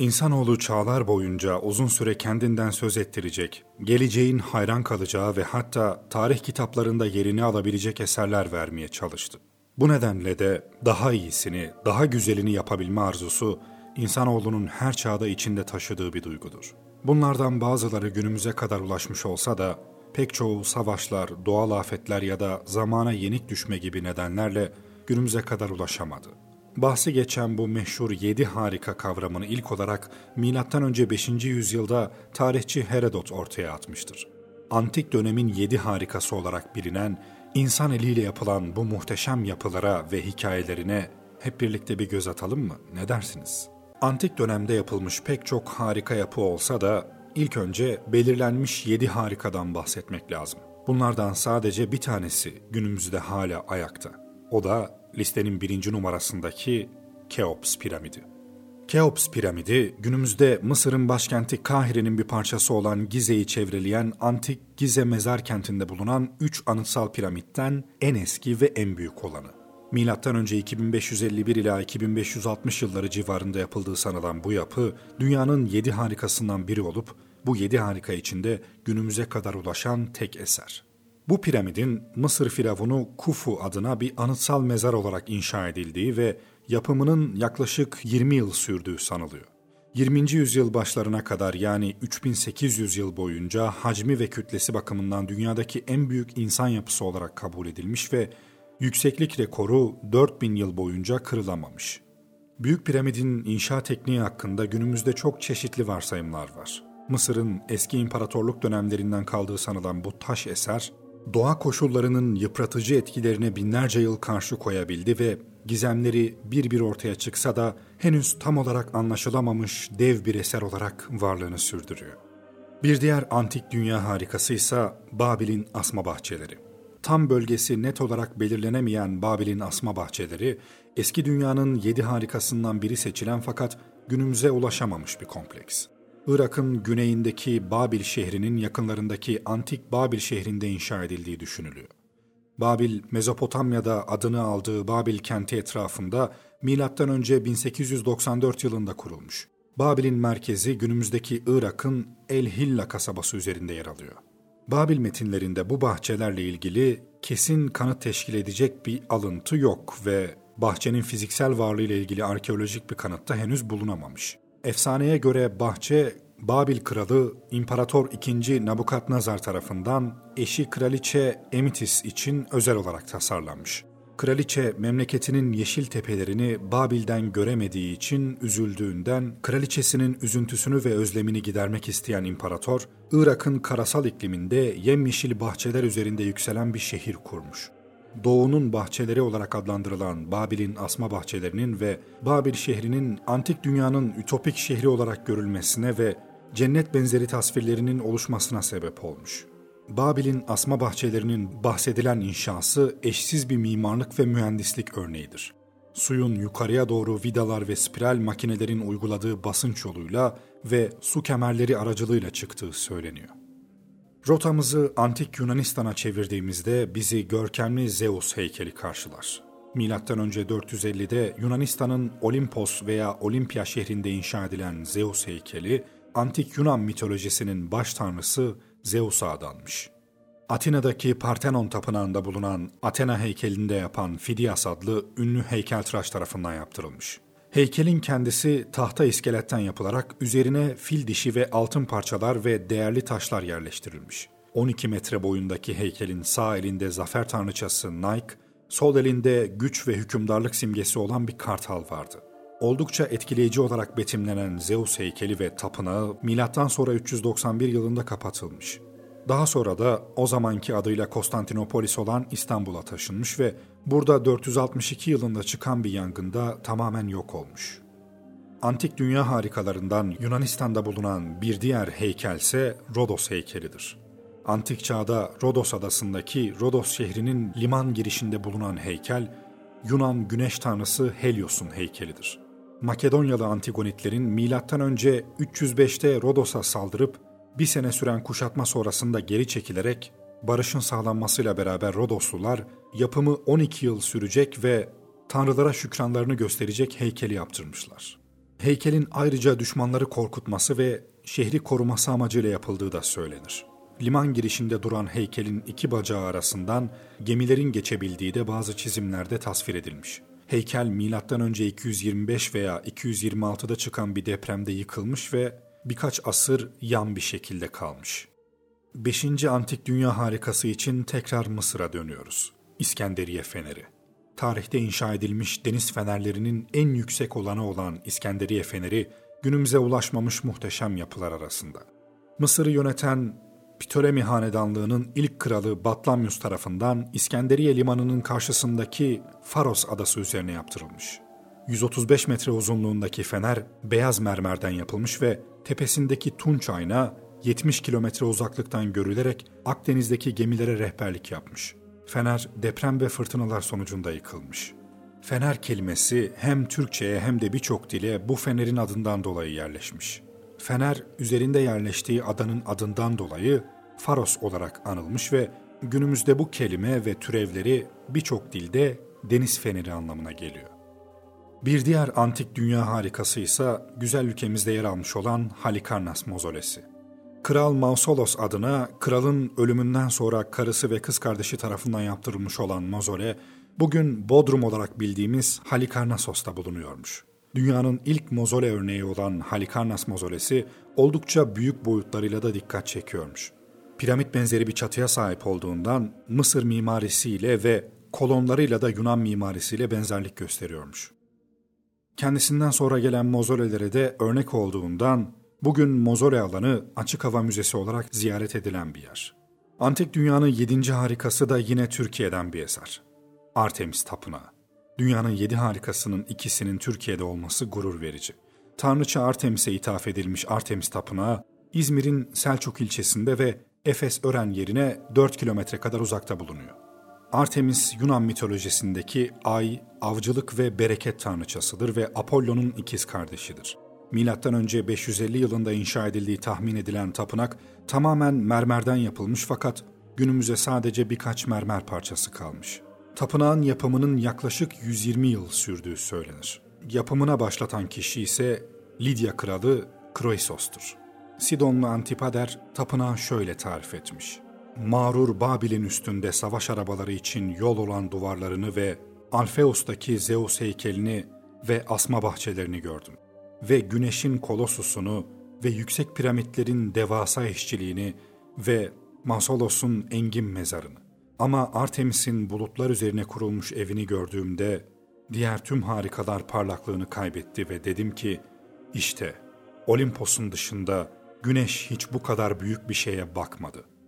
İnsanoğlu çağlar boyunca uzun süre kendinden söz ettirecek, geleceğin hayran kalacağı ve hatta tarih kitaplarında yerini alabilecek eserler vermeye çalıştı. Bu nedenle de daha iyisini, daha güzelini yapabilme arzusu insanoğlunun her çağda içinde taşıdığı bir duygudur. Bunlardan bazıları günümüze kadar ulaşmış olsa da pek çoğu savaşlar, doğal afetler ya da zamana yenik düşme gibi nedenlerle günümüze kadar ulaşamadı. Bahsi geçen bu meşhur yedi harika kavramını ilk olarak M.Ö. 5. yüzyılda tarihçi Herodot ortaya atmıştır. Antik dönemin yedi harikası olarak bilinen, insan eliyle yapılan bu muhteşem yapılara ve hikayelerine hep birlikte bir göz atalım mı? Ne dersiniz? Antik dönemde yapılmış pek çok harika yapı olsa da ilk önce belirlenmiş yedi harikadan bahsetmek lazım. Bunlardan sadece bir tanesi günümüzde hala ayakta. O da listenin birinci numarasındaki Keops piramidi. Keops piramidi günümüzde Mısır'ın başkenti Kahire'nin bir parçası olan Gize'yi çevreleyen antik Gize mezar kentinde bulunan üç anıtsal piramitten en eski ve en büyük olanı. Milattan önce 2551 ila 2560 yılları civarında yapıldığı sanılan bu yapı dünyanın yedi harikasından biri olup bu yedi harika içinde günümüze kadar ulaşan tek eser. Bu piramidin Mısır firavunu Kufu adına bir anıtsal mezar olarak inşa edildiği ve yapımının yaklaşık 20 yıl sürdüğü sanılıyor. 20. yüzyıl başlarına kadar yani 3800 yıl boyunca hacmi ve kütlesi bakımından dünyadaki en büyük insan yapısı olarak kabul edilmiş ve yükseklik rekoru 4000 yıl boyunca kırılamamış. Büyük piramidin inşa tekniği hakkında günümüzde çok çeşitli varsayımlar var. Mısır'ın eski imparatorluk dönemlerinden kaldığı sanılan bu taş eser, doğa koşullarının yıpratıcı etkilerine binlerce yıl karşı koyabildi ve gizemleri bir bir ortaya çıksa da henüz tam olarak anlaşılamamış dev bir eser olarak varlığını sürdürüyor. Bir diğer antik dünya harikası ise Babil'in asma bahçeleri. Tam bölgesi net olarak belirlenemeyen Babil'in asma bahçeleri, eski dünyanın yedi harikasından biri seçilen fakat günümüze ulaşamamış bir kompleks. Irak'ın güneyindeki Babil şehrinin yakınlarındaki antik Babil şehrinde inşa edildiği düşünülüyor. Babil, Mezopotamya'da adını aldığı Babil kenti etrafında M.Ö. 1894 yılında kurulmuş. Babil'in merkezi günümüzdeki Irak'ın El Hilla kasabası üzerinde yer alıyor. Babil metinlerinde bu bahçelerle ilgili kesin kanıt teşkil edecek bir alıntı yok ve bahçenin fiziksel varlığıyla ilgili arkeolojik bir kanıt da henüz bulunamamış. Efsaneye göre bahçe Babil kralı İmparator II. Nabukadnezar tarafından eşi kraliçe Emitis için özel olarak tasarlanmış. Kraliçe memleketinin yeşil tepelerini Babil'den göremediği için üzüldüğünden kraliçesinin üzüntüsünü ve özlemini gidermek isteyen imparator, Irak'ın karasal ikliminde yemyeşil bahçeler üzerinde yükselen bir şehir kurmuş doğunun bahçeleri olarak adlandırılan Babil'in asma bahçelerinin ve Babil şehrinin antik dünyanın ütopik şehri olarak görülmesine ve cennet benzeri tasvirlerinin oluşmasına sebep olmuş. Babil'in asma bahçelerinin bahsedilen inşası eşsiz bir mimarlık ve mühendislik örneğidir. Suyun yukarıya doğru vidalar ve spiral makinelerin uyguladığı basınç yoluyla ve su kemerleri aracılığıyla çıktığı söyleniyor. Rotamızı antik Yunanistan'a çevirdiğimizde bizi görkemli Zeus heykeli karşılar. Milattan önce 450'de Yunanistan'ın Olimpos veya Olimpia şehrinde inşa edilen Zeus heykeli, antik Yunan mitolojisinin baş tanrısı Zeus'a adanmış. Atina'daki Parthenon tapınağında bulunan Athena heykelinde yapan Fidias adlı ünlü heykeltıraş tarafından yaptırılmış. Heykelin kendisi tahta iskeletten yapılarak üzerine fil dişi ve altın parçalar ve değerli taşlar yerleştirilmiş. 12 metre boyundaki heykelin sağ elinde zafer tanrıçası Nike, sol elinde güç ve hükümdarlık simgesi olan bir kartal vardı. Oldukça etkileyici olarak betimlenen Zeus heykeli ve tapınağı milattan sonra 391 yılında kapatılmış. Daha sonra da o zamanki adıyla Konstantinopolis olan İstanbul'a taşınmış ve burada 462 yılında çıkan bir yangında tamamen yok olmuş. Antik dünya harikalarından Yunanistan'da bulunan bir diğer heykel ise Rodos heykelidir. Antik çağda Rodos adasındaki Rodos şehrinin liman girişinde bulunan heykel, Yunan güneş tanrısı Helios'un heykelidir. Makedonyalı Antigonitlerin M.Ö. 305'te Rodos'a saldırıp bir sene süren kuşatma sonrasında geri çekilerek barışın sağlanmasıyla beraber Rodoslular yapımı 12 yıl sürecek ve tanrılara şükranlarını gösterecek heykeli yaptırmışlar. Heykelin ayrıca düşmanları korkutması ve şehri koruması amacıyla yapıldığı da söylenir. Liman girişinde duran heykelin iki bacağı arasından gemilerin geçebildiği de bazı çizimlerde tasvir edilmiş. Heykel M.Ö. 225 veya 226'da çıkan bir depremde yıkılmış ve birkaç asır yan bir şekilde kalmış. Beşinci antik dünya harikası için tekrar Mısır'a dönüyoruz. İskenderiye Feneri. Tarihte inşa edilmiş deniz fenerlerinin en yüksek olanı olan İskenderiye Feneri, günümüze ulaşmamış muhteşem yapılar arasında. Mısır'ı yöneten Ptolemy Hanedanlığı'nın ilk kralı Batlamyus tarafından İskenderiye limanının karşısındaki Faros adası üzerine yaptırılmış. 135 metre uzunluğundaki fener beyaz mermerden yapılmış ve tepesindeki tunç ayna 70 kilometre uzaklıktan görülerek Akdeniz'deki gemilere rehberlik yapmış. Fener deprem ve fırtınalar sonucunda yıkılmış. Fener kelimesi hem Türkçe'ye hem de birçok dile bu fenerin adından dolayı yerleşmiş. Fener üzerinde yerleştiği adanın adından dolayı Faros olarak anılmış ve günümüzde bu kelime ve türevleri birçok dilde deniz feneri anlamına geliyor. Bir diğer antik dünya harikası ise güzel ülkemizde yer almış olan Halikarnas mozolesi. Kral Mausolos adına kralın ölümünden sonra karısı ve kız kardeşi tarafından yaptırılmış olan mozole, bugün Bodrum olarak bildiğimiz Halikarnassos'ta bulunuyormuş. Dünyanın ilk mozole örneği olan Halikarnas mozolesi oldukça büyük boyutlarıyla da dikkat çekiyormuş. Piramit benzeri bir çatıya sahip olduğundan Mısır mimarisiyle ve kolonlarıyla da Yunan mimarisiyle benzerlik gösteriyormuş. Kendisinden sonra gelen mozolelere de örnek olduğundan bugün mozole alanı açık hava müzesi olarak ziyaret edilen bir yer. Antik dünyanın yedinci harikası da yine Türkiye'den bir eser. Artemis Tapınağı. Dünyanın yedi harikasının ikisinin Türkiye'de olması gurur verici. Tanrıça Artemis'e ithaf edilmiş Artemis Tapınağı, İzmir'in Selçuk ilçesinde ve Efes Ören yerine 4 kilometre kadar uzakta bulunuyor. Artemis Yunan mitolojisindeki ay, avcılık ve bereket tanrıçasıdır ve Apollo'nun ikiz kardeşidir. Milattan önce 550 yılında inşa edildiği tahmin edilen tapınak tamamen mermerden yapılmış fakat günümüze sadece birkaç mermer parçası kalmış. Tapınağın yapımının yaklaşık 120 yıl sürdüğü söylenir. Yapımına başlatan kişi ise Lidya kralı Kroisos'tur. Sidonlu Antipader tapınağı şöyle tarif etmiş. Mağrur Babil'in üstünde savaş arabaları için yol olan duvarlarını ve Alfeus'taki Zeus heykelini ve asma bahçelerini gördüm. Ve güneşin kolosusunu ve yüksek piramitlerin devasa işçiliğini ve Masolos'un engin mezarını. Ama Artemis'in bulutlar üzerine kurulmuş evini gördüğümde diğer tüm harikalar parlaklığını kaybetti ve dedim ki işte Olimpos'un dışında güneş hiç bu kadar büyük bir şeye bakmadı.''